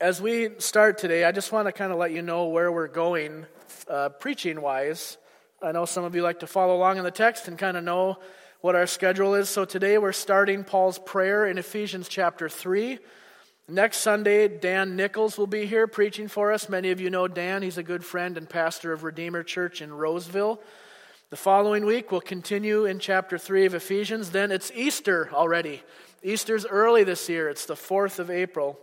as we start today, I just want to kind of let you know where we're going uh, preaching wise. I know some of you like to follow along in the text and kind of know what our schedule is. So today we're starting Paul's prayer in Ephesians chapter 3. Next Sunday, Dan Nichols will be here preaching for us. Many of you know Dan. He's a good friend and pastor of Redeemer Church in Roseville. The following week, we'll continue in chapter 3 of Ephesians. Then it's Easter already. Easter's early this year, it's the 4th of April.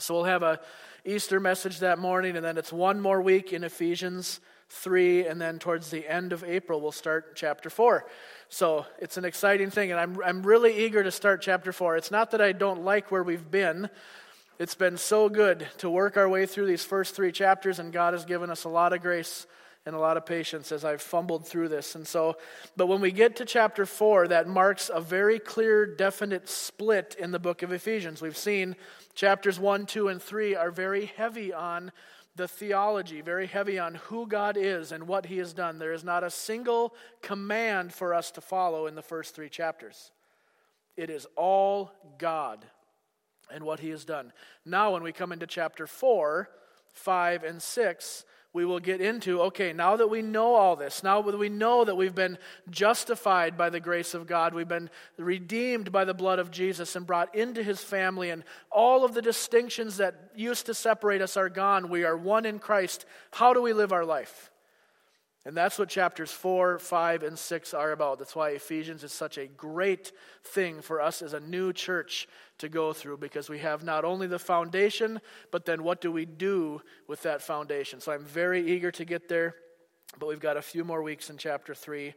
So we'll have a Easter message that morning, and then it's one more week in Ephesians 3, and then towards the end of April, we'll start chapter 4. So it's an exciting thing, and I'm, I'm really eager to start chapter 4. It's not that I don't like where we've been, it's been so good to work our way through these first three chapters, and God has given us a lot of grace and a lot of patience as I've fumbled through this. And so, but when we get to chapter 4, that marks a very clear, definite split in the book of Ephesians. We've seen chapters 1, 2, and 3 are very heavy on the theology, very heavy on who God is and what He has done. There is not a single command for us to follow in the first three chapters. It is all God and what He has done. Now, when we come into chapter 4, 5, and 6, we will get into okay, now that we know all this, now that we know that we've been justified by the grace of God, we've been redeemed by the blood of Jesus and brought into his family, and all of the distinctions that used to separate us are gone. We are one in Christ. How do we live our life? And that's what chapters 4, 5, and 6 are about. That's why Ephesians is such a great thing for us as a new church to go through because we have not only the foundation, but then what do we do with that foundation? So I'm very eager to get there, but we've got a few more weeks in chapter 3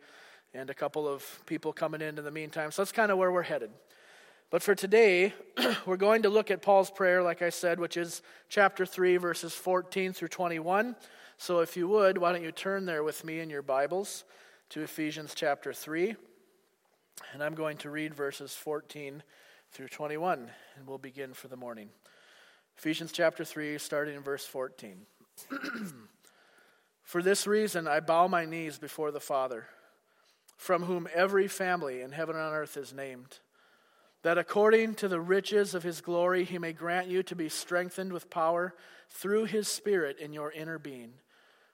and a couple of people coming in in the meantime. So that's kind of where we're headed. But for today, we're going to look at Paul's prayer, like I said, which is chapter 3, verses 14 through 21. So if you would, why don't you turn there with me in your Bibles to Ephesians chapter 3. And I'm going to read verses 14 through 21, and we'll begin for the morning. Ephesians chapter 3, starting in verse 14. for this reason I bow my knees before the Father, from whom every family in heaven and on earth is named, that according to the riches of his glory he may grant you to be strengthened with power through his Spirit in your inner being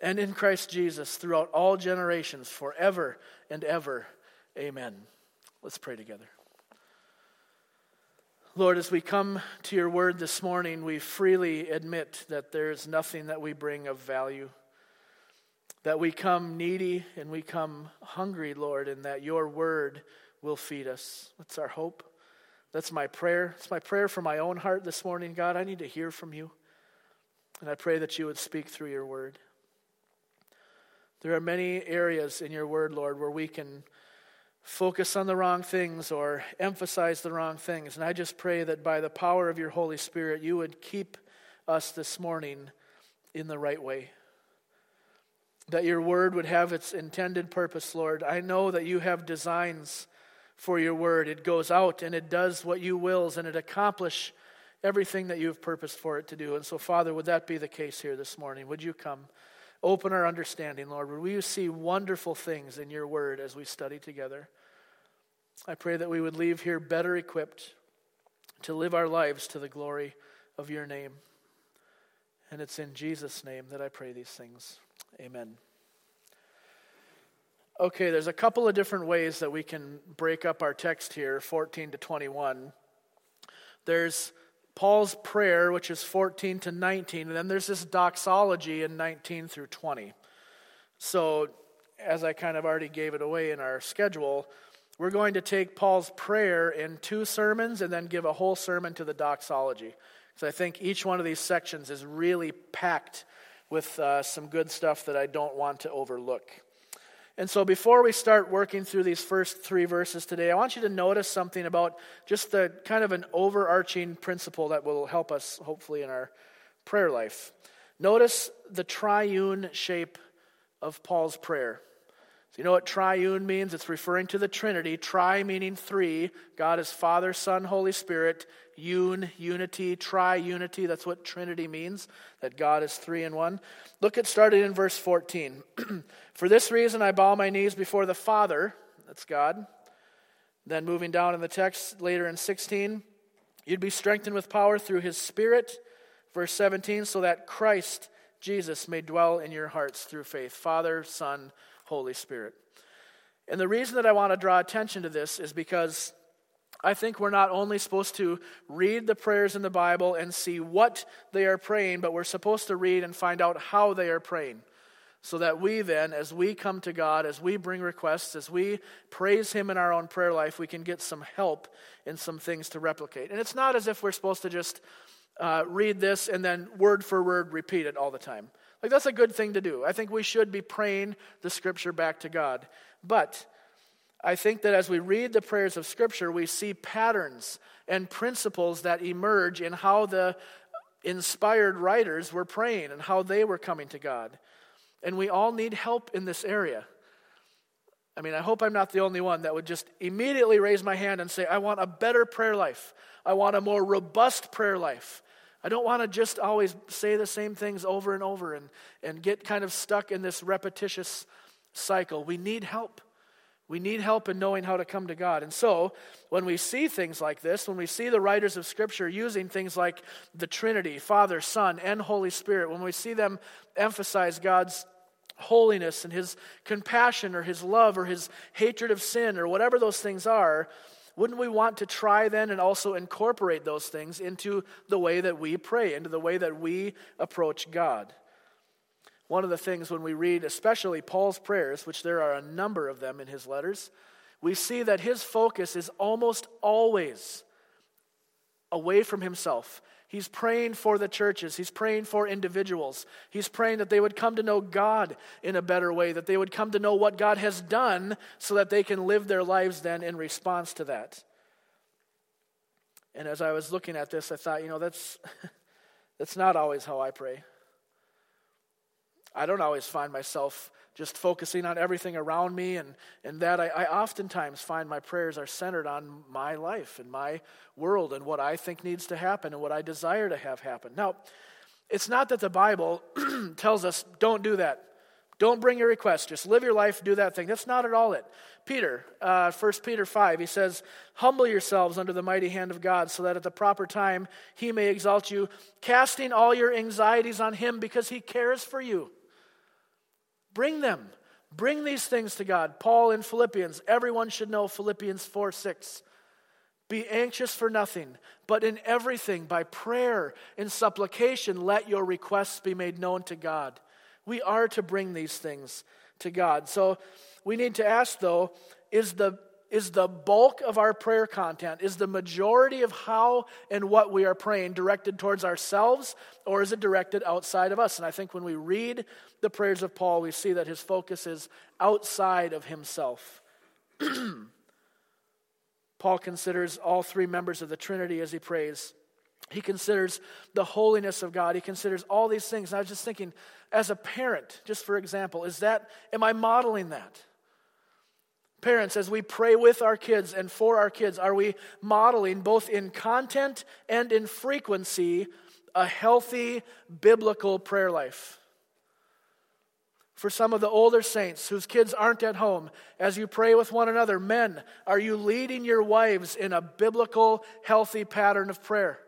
and in Christ Jesus throughout all generations, forever and ever. Amen. Let's pray together. Lord, as we come to your word this morning, we freely admit that there is nothing that we bring of value. That we come needy and we come hungry, Lord, and that your word will feed us. That's our hope. That's my prayer. It's my prayer for my own heart this morning, God. I need to hear from you. And I pray that you would speak through your word. There are many areas in your word, Lord, where we can focus on the wrong things or emphasize the wrong things. And I just pray that by the power of your Holy Spirit, you would keep us this morning in the right way. That your word would have its intended purpose, Lord. I know that you have designs for your word. It goes out and it does what you wills and it accomplish everything that you have purposed for it to do. And so, Father, would that be the case here this morning? Would you come? Open our understanding, Lord. Would we see wonderful things in your word as we study together? I pray that we would leave here better equipped to live our lives to the glory of your name. And it's in Jesus' name that I pray these things. Amen. Okay, there's a couple of different ways that we can break up our text here, 14 to 21. There's Paul's prayer, which is 14 to 19, and then there's this doxology in 19 through 20. So, as I kind of already gave it away in our schedule, we're going to take Paul's prayer in two sermons and then give a whole sermon to the doxology. So I think each one of these sections is really packed with uh, some good stuff that I don't want to overlook. And so, before we start working through these first three verses today, I want you to notice something about just the kind of an overarching principle that will help us, hopefully, in our prayer life. Notice the triune shape of Paul's prayer. So you know what triune means? It's referring to the Trinity. Tri meaning three. God is Father, Son, Holy Spirit. Un, unity, tri-unity. That's what Trinity means, that God is three in one. Look at starting in verse 14. For this reason I bow my knees before the Father, that's God. Then moving down in the text later in 16, you'd be strengthened with power through his Spirit. Verse 17, so that Christ Jesus may dwell in your hearts through faith. Father, Son, Holy Spirit. And the reason that I want to draw attention to this is because I think we're not only supposed to read the prayers in the Bible and see what they are praying, but we're supposed to read and find out how they are praying. So that we then, as we come to God, as we bring requests, as we praise Him in our own prayer life, we can get some help in some things to replicate. And it's not as if we're supposed to just uh, read this and then word for word repeat it all the time. Like, that's a good thing to do. I think we should be praying the scripture back to God. But I think that as we read the prayers of scripture, we see patterns and principles that emerge in how the inspired writers were praying and how they were coming to God. And we all need help in this area. I mean, I hope I'm not the only one that would just immediately raise my hand and say, I want a better prayer life. I want a more robust prayer life. I don't want to just always say the same things over and over and, and get kind of stuck in this repetitious cycle. We need help. We need help in knowing how to come to God. And so, when we see things like this, when we see the writers of Scripture using things like the Trinity, Father, Son, and Holy Spirit, when we see them emphasize God's holiness and His compassion or His love or His hatred of sin or whatever those things are, wouldn't we want to try then and also incorporate those things into the way that we pray, into the way that we approach God? One of the things when we read, especially Paul's prayers, which there are a number of them in his letters, we see that his focus is almost always away from himself. He's praying for the churches. He's praying for individuals. He's praying that they would come to know God in a better way, that they would come to know what God has done so that they can live their lives then in response to that. And as I was looking at this, I thought, you know, that's, that's not always how I pray. I don't always find myself just focusing on everything around me, and, and that I, I oftentimes find my prayers are centered on my life and my world and what I think needs to happen and what I desire to have happen. Now, it's not that the Bible tells us don't do that. Don't bring your request. Just live your life, do that thing. That's not at all it. Peter, uh, 1 Peter 5, he says, Humble yourselves under the mighty hand of God, so that at the proper time he may exalt you, casting all your anxieties on him because he cares for you. Bring them. Bring these things to God. Paul in Philippians, everyone should know Philippians 4 6. Be anxious for nothing, but in everything, by prayer and supplication, let your requests be made known to God. We are to bring these things to God. So we need to ask, though, is the is the bulk of our prayer content, is the majority of how and what we are praying directed towards ourselves, or is it directed outside of us? And I think when we read the prayers of Paul, we see that his focus is outside of himself. Paul considers all three members of the Trinity as he prays. He considers the holiness of God. He considers all these things. And I was just thinking, as a parent, just for example, is that, am I modeling that? Parents, as we pray with our kids and for our kids, are we modeling both in content and in frequency a healthy biblical prayer life? For some of the older saints whose kids aren't at home, as you pray with one another, men, are you leading your wives in a biblical, healthy pattern of prayer?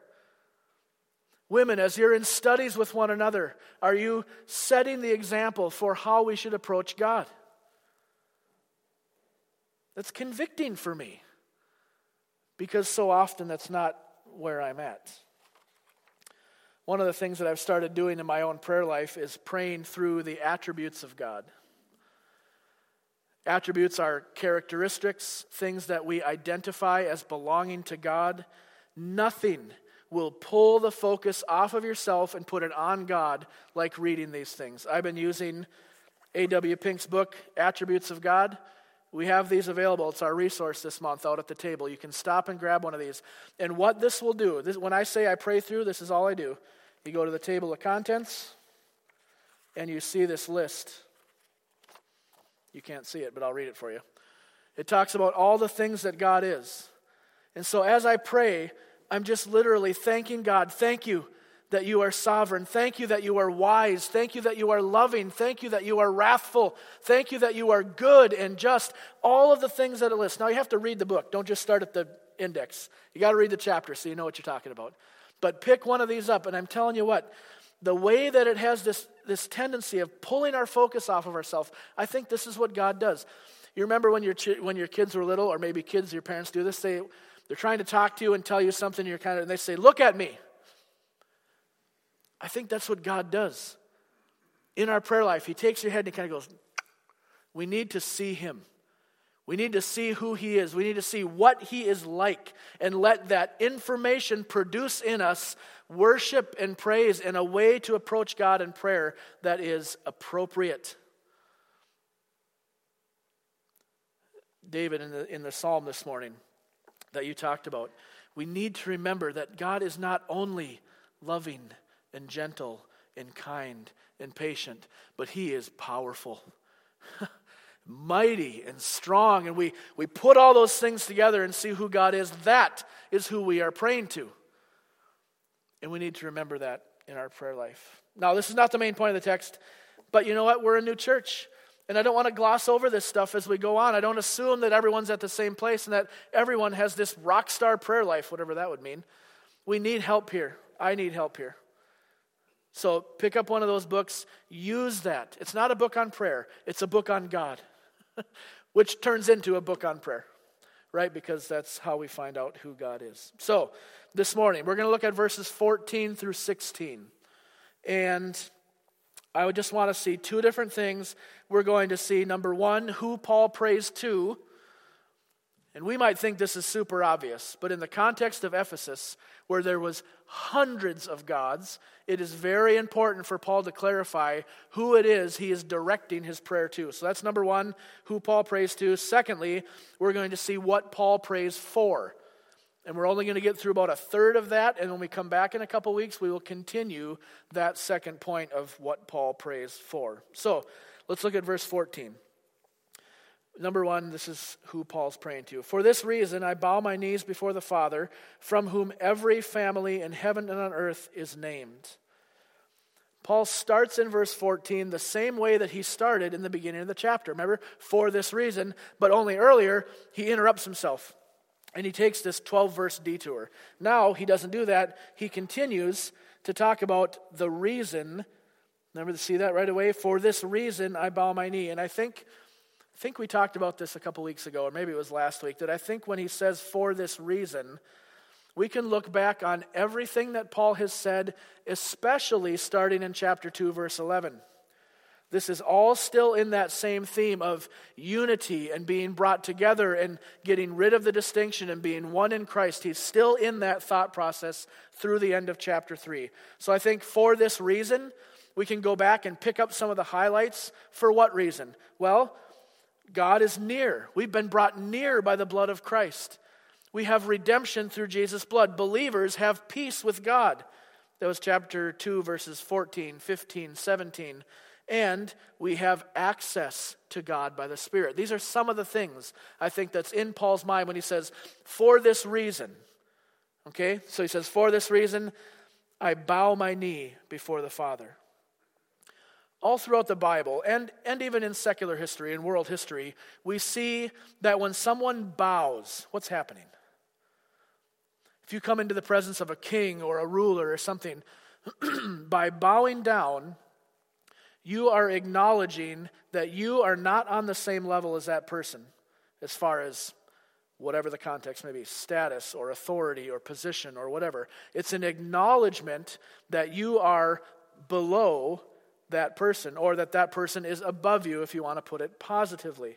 Women, as you're in studies with one another, are you setting the example for how we should approach God? That's convicting for me because so often that's not where I'm at. One of the things that I've started doing in my own prayer life is praying through the attributes of God. Attributes are characteristics, things that we identify as belonging to God. Nothing will pull the focus off of yourself and put it on God like reading these things. I've been using A.W. Pink's book, Attributes of God. We have these available. It's our resource this month out at the table. You can stop and grab one of these. And what this will do, this, when I say I pray through, this is all I do. You go to the table of contents, and you see this list. You can't see it, but I'll read it for you. It talks about all the things that God is. And so as I pray, I'm just literally thanking God. Thank you that you are sovereign. Thank you that you are wise. Thank you that you are loving. Thank you that you are wrathful. Thank you that you are good and just. All of the things that it lists. Now you have to read the book. Don't just start at the index. You got to read the chapter so you know what you're talking about. But pick one of these up, and I'm telling you what, the way that it has this, this tendency of pulling our focus off of ourselves, I think this is what God does. You remember when your, when your kids were little, or maybe kids, your parents do this, they, they're trying to talk to you and tell you something, you're kind of, and they say, Look at me. I think that's what God does. In our prayer life, He takes your head and He kind of goes, We need to see Him. We need to see who He is. We need to see what He is like and let that information produce in us worship and praise and a way to approach God in prayer that is appropriate. David, in the, in the psalm this morning that you talked about, we need to remember that God is not only loving and gentle and kind and patient, but He is powerful. mighty and strong, and we, we put all those things together and see who God is, that is who we are praying to. And we need to remember that in our prayer life. Now, this is not the main point of the text, but you know what? We're a new church. And I don't want to gloss over this stuff as we go on. I don't assume that everyone's at the same place and that everyone has this rock star prayer life, whatever that would mean. We need help here. I need help here. So pick up one of those books, use that. It's not a book on prayer, it's a book on God. which turns into a book on prayer, right? Because that's how we find out who God is. So, this morning, we're going to look at verses 14 through 16. And I would just want to see two different things. We're going to see, number one, who Paul prays to. And we might think this is super obvious, but in the context of Ephesus, where there was hundreds of gods, it is very important for Paul to clarify who it is he is directing his prayer to. So that's number one, who Paul prays to. Secondly, we're going to see what Paul prays for. And we're only going to get through about a third of that. And when we come back in a couple weeks, we will continue that second point of what Paul prays for. So let's look at verse 14. Number one, this is who Paul's praying to. For this reason, I bow my knees before the Father, from whom every family in heaven and on earth is named. Paul starts in verse 14 the same way that he started in the beginning of the chapter. Remember, for this reason, but only earlier, he interrupts himself and he takes this 12 verse detour. Now, he doesn't do that. He continues to talk about the reason. Remember to see that right away? For this reason, I bow my knee. And I think think we talked about this a couple weeks ago, or maybe it was last week, that I think when he says for this reason, we can look back on everything that Paul has said, especially starting in chapter 2, verse 11. This is all still in that same theme of unity and being brought together and getting rid of the distinction and being one in Christ. He's still in that thought process through the end of chapter 3. So I think for this reason, we can go back and pick up some of the highlights. For what reason? Well, God is near. We've been brought near by the blood of Christ. We have redemption through Jesus' blood. Believers have peace with God. That was chapter 2, verses 14, 15, 17. And we have access to God by the Spirit. These are some of the things I think that's in Paul's mind when he says, for this reason. Okay? So he says, for this reason, I bow my knee before the Father all throughout the Bible, and, and even in secular history and world history, we see that when someone bows, what's happening? If you come into the presence of a king or a ruler or something, by bowing down, you are acknowledging that you are not on the same level as that person as far as whatever the context may be status or authority or position or whatever. It's an acknowledgement that you are below that person or that that person is above you, if you want to put it positively.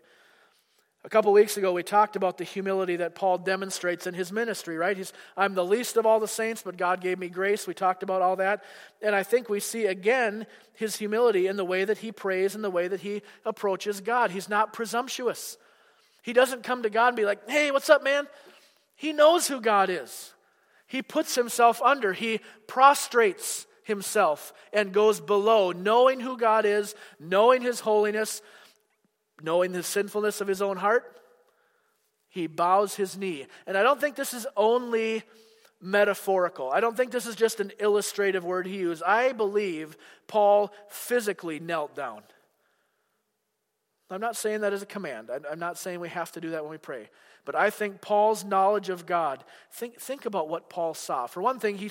A couple weeks ago, we talked about the humility that Paul demonstrates in his ministry, right? He's, I'm the least of all the saints, but God gave me grace. We talked about all that. And I think we see again his humility in the way that he prays and the way that he approaches God. He's not presumptuous. He doesn't come to God and be like, hey, what's up, man? He knows who God is. He puts himself under, he prostrates himself and goes below, knowing who God is, knowing his holiness, knowing the sinfulness of his own heart. He bows his knee. And I don't think this is only metaphorical. I don't think this is just an illustrative word he used. I believe Paul physically knelt down. I'm not saying that as a command. I'm not saying we have to do that when we pray. But I think Paul's knowledge of God, think, think about what Paul saw. For one thing, he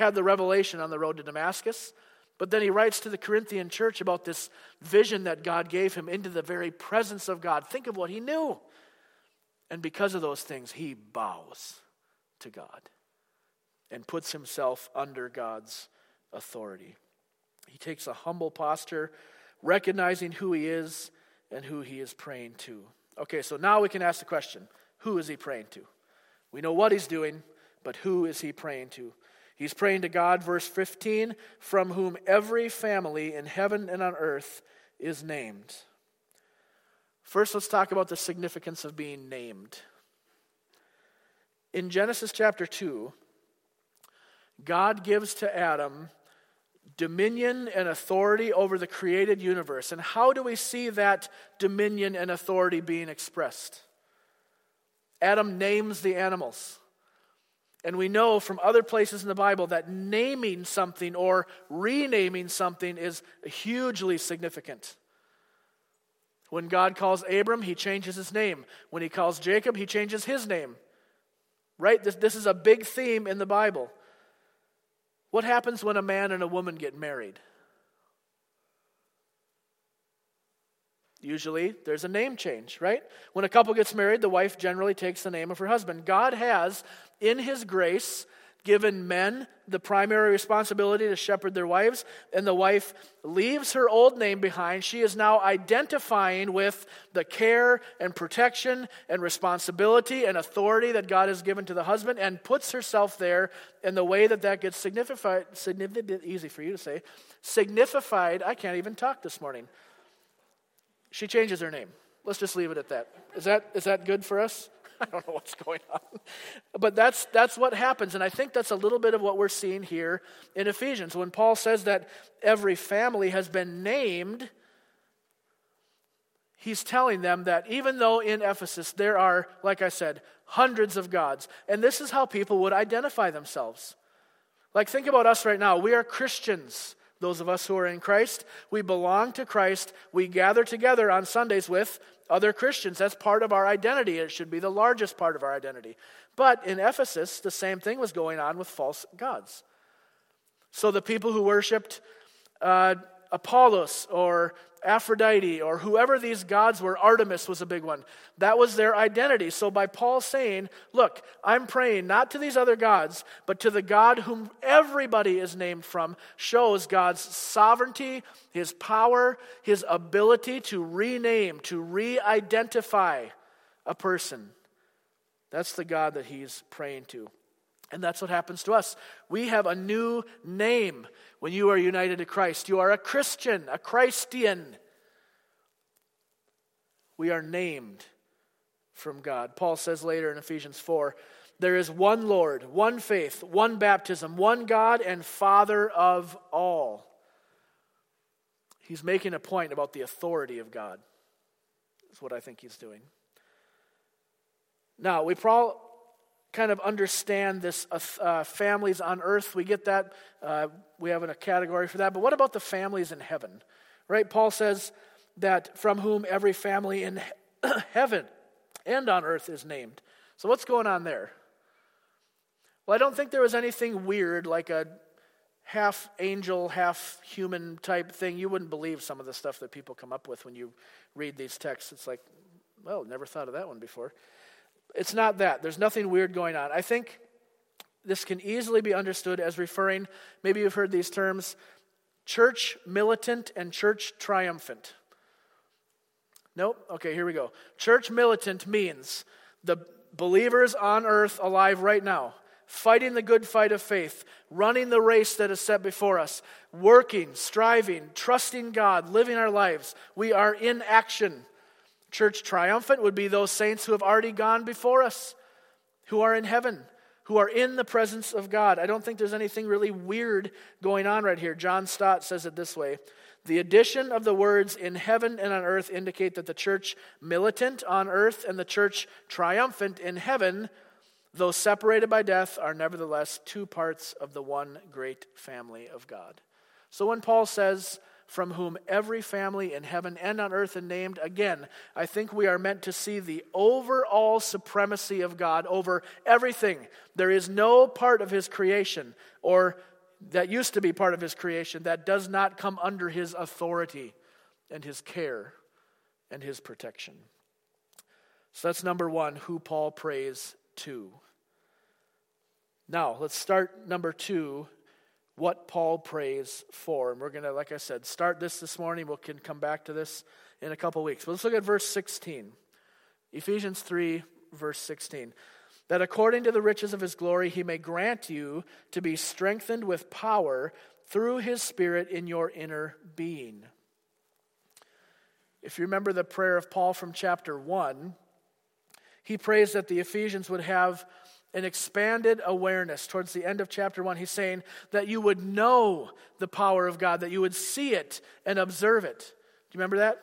had the revelation on the road to Damascus, but then he writes to the Corinthian church about this vision that God gave him into the very presence of God. Think of what he knew. And because of those things, he bows to God and puts himself under God's authority. He takes a humble posture, recognizing who he is and who he is praying to. Okay, so now we can ask the question who is he praying to? We know what he's doing, but who is he praying to? He's praying to God, verse 15, from whom every family in heaven and on earth is named. First, let's talk about the significance of being named. In Genesis chapter 2, God gives to Adam dominion and authority over the created universe. And how do we see that dominion and authority being expressed? Adam names the animals. And we know from other places in the Bible that naming something or renaming something is hugely significant. When God calls Abram, he changes his name. When he calls Jacob, he changes his name. Right? This, this is a big theme in the Bible. What happens when a man and a woman get married? Usually there's a name change, right? When a couple gets married, the wife generally takes the name of her husband. God has, in His grace, given men the primary responsibility to shepherd their wives, and the wife leaves her old name behind. She is now identifying with the care and protection and responsibility and authority that God has given to the husband and puts herself there in the way that that gets signified, easy for you to say, signified. I can't even talk this morning she changes her name. Let's just leave it at that. Is that, is that good for us? I don't know what's going on. But that's, that's what happens. And I think that's a little bit of what we're seeing here in Ephesians. When Paul says that every family has been named, he's telling them that even though in Ephesus there are, like I said, hundreds of gods, and this is how people would identify themselves. Like, think about us right now. We are Christians. Those of us who are in Christ, we belong to Christ. We gather together on Sundays with other Christians. That's part of our identity. It should be the largest part of our identity. But in Ephesus, the same thing was going on with false gods. So the people who worshiped uh, Apollos or Aphrodite or whoever these gods were, Artemis was a big one. That was their identity. So by Paul saying, Look, I'm praying not to these other gods, but to the God whom everybody is named from, shows God's sovereignty, his power, his ability to rename, to re identify a person. That's the God that he's praying to. And that's what happens to us. We have a new name when you are united to Christ. You are a Christian, a Christian. We are named from God. Paul says later in Ephesians 4 there is one Lord, one faith, one baptism, one God and Father of all. He's making a point about the authority of God. That's what I think he's doing. Now, we probably kind of understand this uh, uh, families on earth. We get that. Uh, we have a category for that. But what about the families in heaven? Right? Paul says that from whom every family in heaven and on earth is named. So what's going on there? Well, I don't think there was anything weird like a half angel, half human type thing. You wouldn't believe some of the stuff that people come up with when you read these texts. It's like, well, never thought of that one before. It's not that. There's nothing weird going on. I think this can easily be understood as referring, maybe you've heard these terms, church militant and church triumphant. Nope. Okay, here we go. Church militant means the believers on earth alive right now, fighting the good fight of faith, running the race that is set before us, working, striving, trusting God, living our lives. We are in action. Church triumphant would be those saints who have already gone before us, who are in heaven, who are in the presence of God. I don't think there's anything really weird going on right here. John Stott says it this way The addition of the words in heaven and on earth indicate that the church militant on earth and the church triumphant in heaven, though separated by death, are nevertheless two parts of the one great family of God. So when Paul says, from whom every family in heaven and on earth is named. Again, I think we are meant to see the overall supremacy of God over everything. There is no part of his creation, or that used to be part of his creation, that does not come under his authority and his care and his protection. So that's number one, who Paul prays to. Now, let's start number two what Paul prays for. And we're going to, like I said, start this this morning. We can come back to this in a couple weeks. But let's look at verse 16. Ephesians 3, verse 16. That according to the riches of his glory, he may grant you to be strengthened with power through his Spirit in your inner being. If you remember the prayer of Paul from chapter 1, he prays that the Ephesians would have an expanded awareness towards the end of chapter 1 he's saying that you would know the power of god that you would see it and observe it. Do you remember that?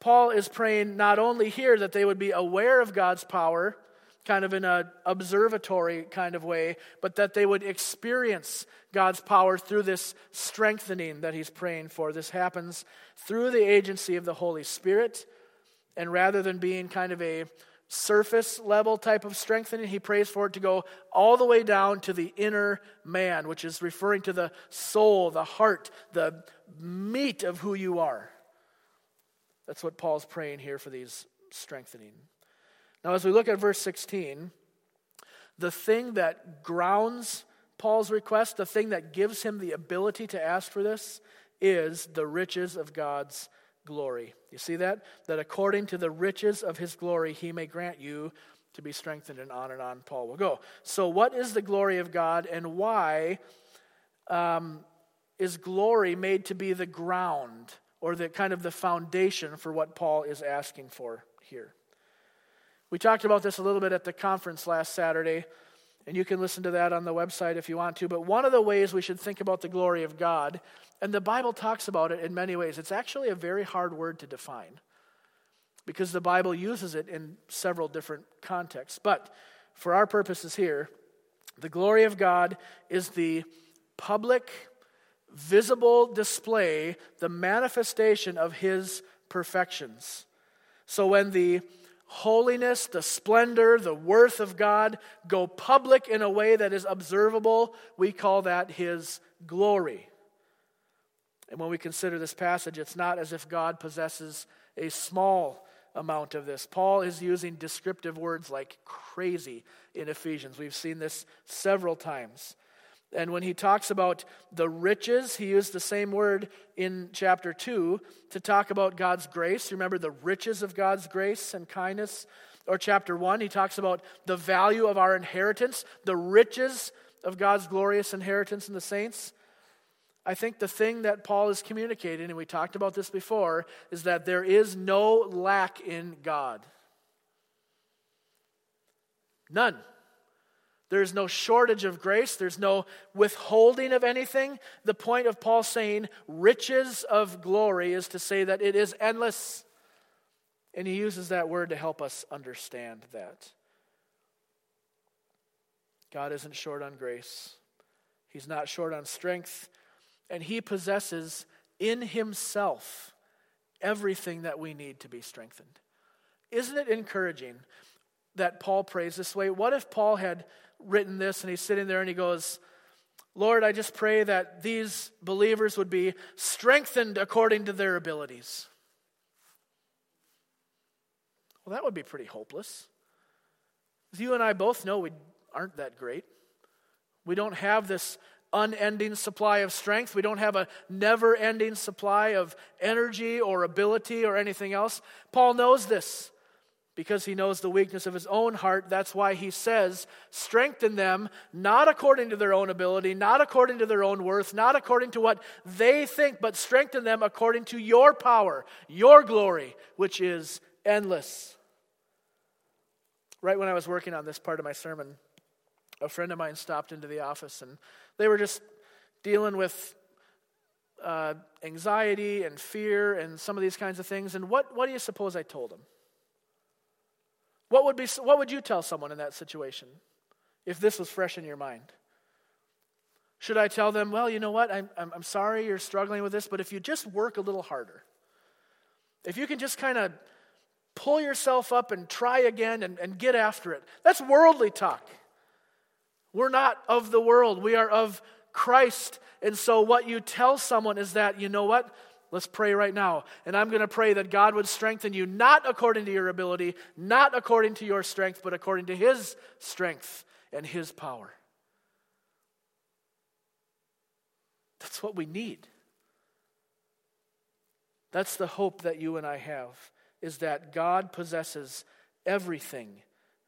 Paul is praying not only here that they would be aware of god's power kind of in an observatory kind of way but that they would experience god's power through this strengthening that he's praying for. This happens through the agency of the holy spirit and rather than being kind of a surface level type of strengthening. He prays for it to go all the way down to the inner man, which is referring to the soul, the heart, the meat of who you are. That's what Paul's praying here for these strengthening. Now, as we look at verse 16, the thing that grounds Paul's request, the thing that gives him the ability to ask for this, is the riches of God's glory. You see that? That according to the riches of his glory, he may grant you to be strengthened, and on and on Paul will go. So, what is the glory of God, and why um, is glory made to be the ground or the kind of the foundation for what Paul is asking for here? We talked about this a little bit at the conference last Saturday, and you can listen to that on the website if you want to. But one of the ways we should think about the glory of God and the Bible talks about it in many ways. It's actually a very hard word to define because the Bible uses it in several different contexts. But for our purposes here, the glory of God is the public, visible display, the manifestation of His perfections. So when the holiness, the splendor, the worth of God go public in a way that is observable, we call that His glory. And when we consider this passage, it's not as if God possesses a small amount of this. Paul is using descriptive words like crazy in Ephesians. We've seen this several times. And when he talks about the riches, he used the same word in chapter 2 to talk about God's grace. Remember the riches of God's grace and kindness? Or chapter 1, he talks about the value of our inheritance, the riches of God's glorious inheritance in the saints. I think the thing that Paul is communicating, and we talked about this before, is that there is no lack in God. None. There's no shortage of grace. There's no withholding of anything. The point of Paul saying riches of glory is to say that it is endless. And he uses that word to help us understand that. God isn't short on grace, He's not short on strength and he possesses in himself everything that we need to be strengthened. Isn't it encouraging that Paul prays this way? What if Paul had written this and he's sitting there and he goes, Lord, I just pray that these believers would be strengthened according to their abilities. Well, that would be pretty hopeless. You and I both know, we aren't that great. We don't have this unending supply of strength. We don't have a never ending supply of energy or ability or anything else. Paul knows this because he knows the weakness of his own heart. That's why he says, Strengthen them, not according to their own ability, not according to their own worth, not according to what they think, but strengthen them according to your power, your glory, which is endless. Right when I was working on this part of my sermon, a friend of mine stopped into the office and they were just dealing with uh, anxiety and fear and some of these kinds of things. And what, what do you suppose I told them? What would, be, what would you tell someone in that situation if this was fresh in your mind? Should I tell them, well, you know what, I'm, I'm, sorry you're struggling with this, but if you just work a little harder, if you can just kind of pull yourself up and try again and, and get after it, that's worldly talk. We're not of the world, we are of Christ. And so, what you tell someone is that, you know what? Let's pray right now. And I'm going to pray that God would strengthen you, not according to your ability, not according to your strength, but according to His strength and His power. That's what we need. That's the hope that you and I have, is that God possesses everything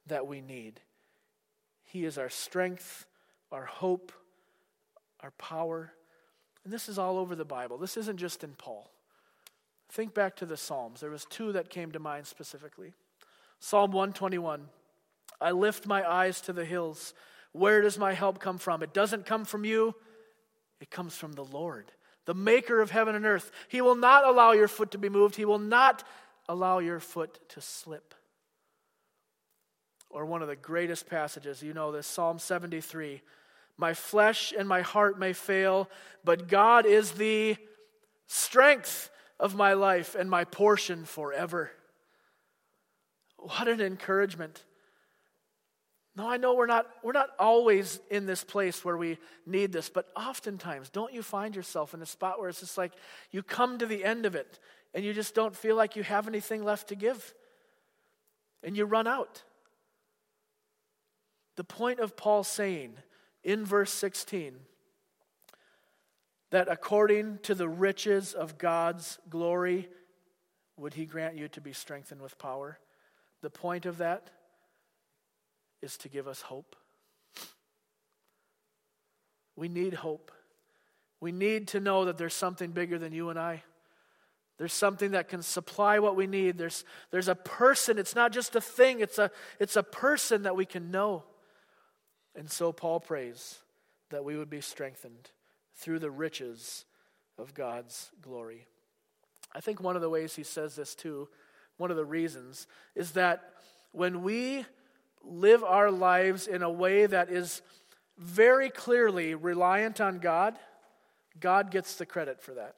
that we need. He is our strength, our hope, our power. And this is all over the Bible. This isn't just in Paul. Think back to the Psalms. There was two that came to mind specifically. Psalm 121. I lift my eyes to the hills. Where does my help come from? It doesn't come from you. It comes from the Lord, the maker of heaven and earth. He will not allow your foot to be moved. He will not allow your foot to slip. Or one of the greatest passages, you know this, Psalm 73. My flesh and my heart may fail, but God is the strength of my life and my portion forever. What an encouragement. No, I know we're not, we're not always in this place where we need this, but oftentimes, don't you find yourself in a spot where it's just like you come to the end of it and you just don't feel like you have anything left to give and you run out? The point of Paul saying in verse 16 that according to the riches of God's glory, would he grant you to be strengthened with power? The point of that is to give us hope. We need hope. We need to know that there's something bigger than you and I. There's something that can supply what we need. There's, there's a person. It's not just a thing, it's a, it's a person that we can know. And so Paul prays that we would be strengthened through the riches of God's glory. I think one of the ways he says this too, one of the reasons, is that when we live our lives in a way that is very clearly reliant on God, God gets the credit for that.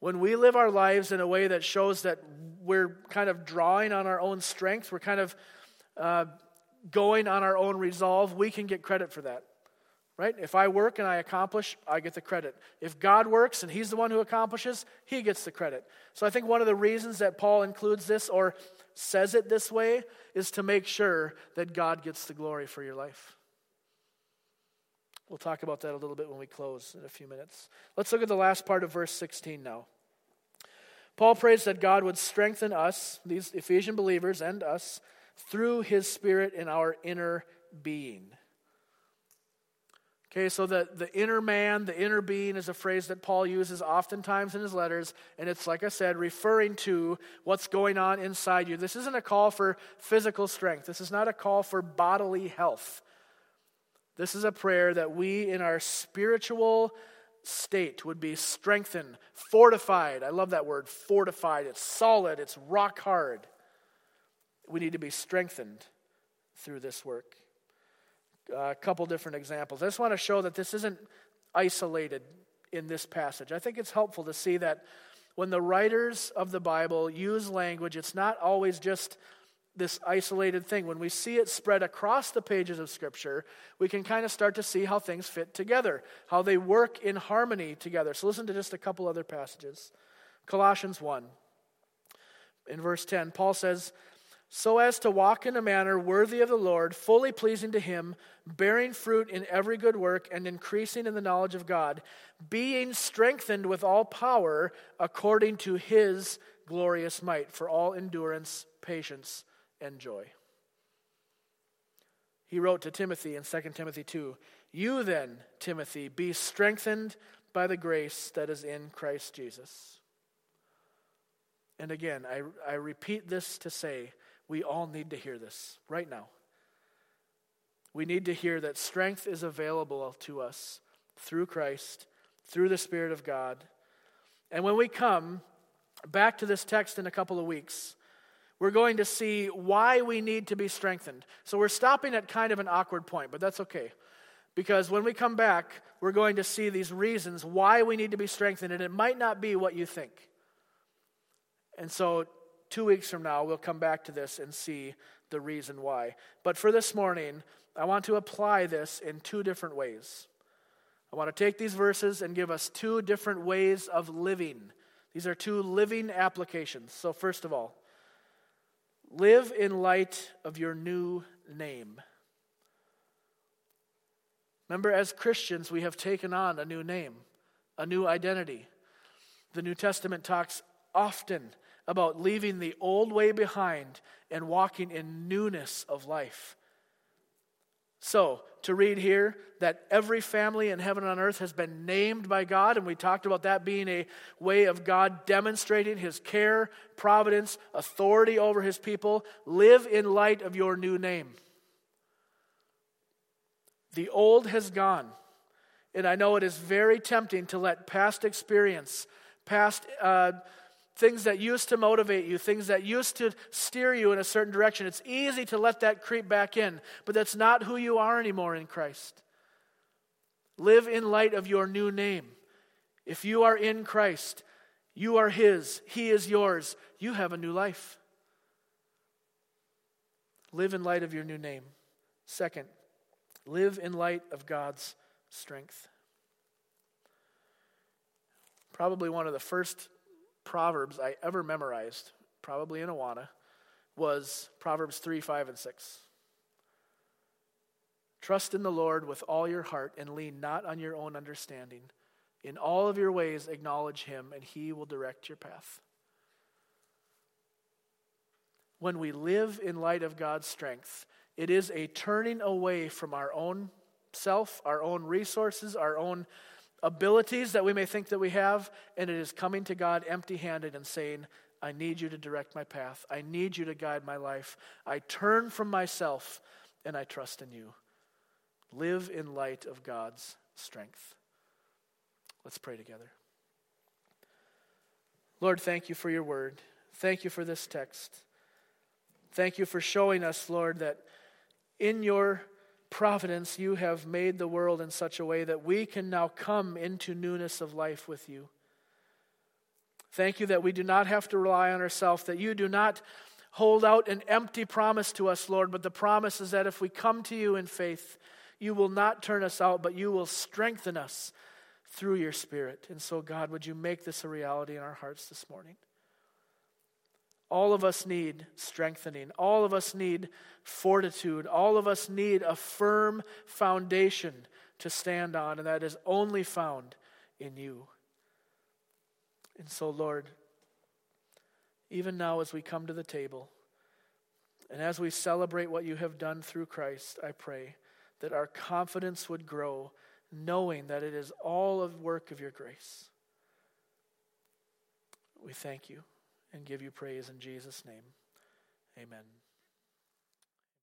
When we live our lives in a way that shows that we're kind of drawing on our own strength, we're kind of uh, going on our own resolve, we can get credit for that. Right? If I work and I accomplish, I get the credit. If God works and He's the one who accomplishes, He gets the credit. So I think one of the reasons that Paul includes this or says it this way is to make sure that God gets the glory for your life. We'll talk about that a little bit when we close in a few minutes. Let's look at the last part of verse 16 now. Paul prays that God would strengthen us, these Ephesian believers, and us through his Spirit in our inner being. Okay, so the, the inner man, the inner being is a phrase that Paul uses oftentimes in his letters, and it's, like I said, referring to what's going on inside you. This isn't a call for physical strength, this is not a call for bodily health. This is a prayer that we, in our spiritual state, would be strengthened, fortified. I love that word, fortified. It's solid, it's rock hard we need to be strengthened through this work. a couple different examples. I just want to show that this isn't isolated in this passage. I think it's helpful to see that when the writers of the Bible use language, it's not always just this isolated thing. When we see it spread across the pages of Scripture, we can kind of start to see how things fit together, how they work in harmony together. So listen to just a couple other passages. Colossians 1. In verse 10, Paul says, so as to walk in a manner worthy of the Lord, fully pleasing to Him, bearing fruit in every good work, and increasing in the knowledge of God, being strengthened with all power according to His glorious might, for all endurance, patience, and joy. He wrote to Timothy in 2 Timothy 2 You then, Timothy, be strengthened by the grace that is in Christ Jesus. And again, I, I repeat this to say, we all need to hear this right now. We need to hear that strength is available to us through Christ, through the Spirit of God. And when we come back to this text in a couple of weeks, we're going to see why we need to be strengthened. So we're stopping at kind of an awkward point, but that's okay. Because when we come back, we're going to see these reasons why we need to be strengthened, and it might not be what you think. And so, two weeks from now, we'll come back to this and see the reason why. But for this morning, I want to apply this in two different ways. I want to take these verses and give us two different ways of living. These are two living applications. So, first of all, live in light of your new name. Remember, as Christians, we have taken on a new name, a new identity. The New Testament talks often about leaving the old way behind and walking in newness of life. So, to read here that every family in heaven and on earth has been named by God, and we talked about that being a way of God demonstrating his care, providence, authority over his people. Live in light of your new name. The old has gone, and I know it is very tempting to let past experience, past uh, things that used to motivate you, things that used to steer you in a certain direction. It's easy to let that creep back in, but that's not who you are anymore in Christ. Live in light of your new name. If you are in Christ, you are His, He is yours. You have a new life. Live in light of your new name. Second, live in light of God's strength. Probably one of the first Proverbs I ever memorized, probably in Awana, was Proverbs 3, 5, and 6. Trust in the Lord with all your heart and lean not on your own understanding. In all of your ways, acknowledge him, and he will direct your path. When we live in light of God's strength, it is a turning away from our own self, our own resources, our own abilities that we may think that we have, and it is coming to God empty handed and saying, I need you to direct my path. I need you to guide my life. I turn from myself and I trust in you. Live in light of God's strength. Let's pray together. Lord, thank you for your word. Thank you for this text. Thank you for showing us, Lord, that in your providence, you have made the world in such a way that we can now come into newness of life with you. Thank you that we do not have to rely on ourselves, that you do not hold out an empty promise to us, Lord, but the promise is that if we come to you in faith, you will not turn us out, but you will strengthen us through your Spirit. And so, God, would you make this a reality in our hearts this morning? All of us need strengthening. All of us need fortitude. All of us need a firm foundation to stand on, and that is only found in you. And so, Lord, even now as we come to the table, and as we celebrate what you have done through Christ, I pray that our confidence would grow, knowing that it is all of work of your grace. We thank you and give you praise in Jesus' name. Amen.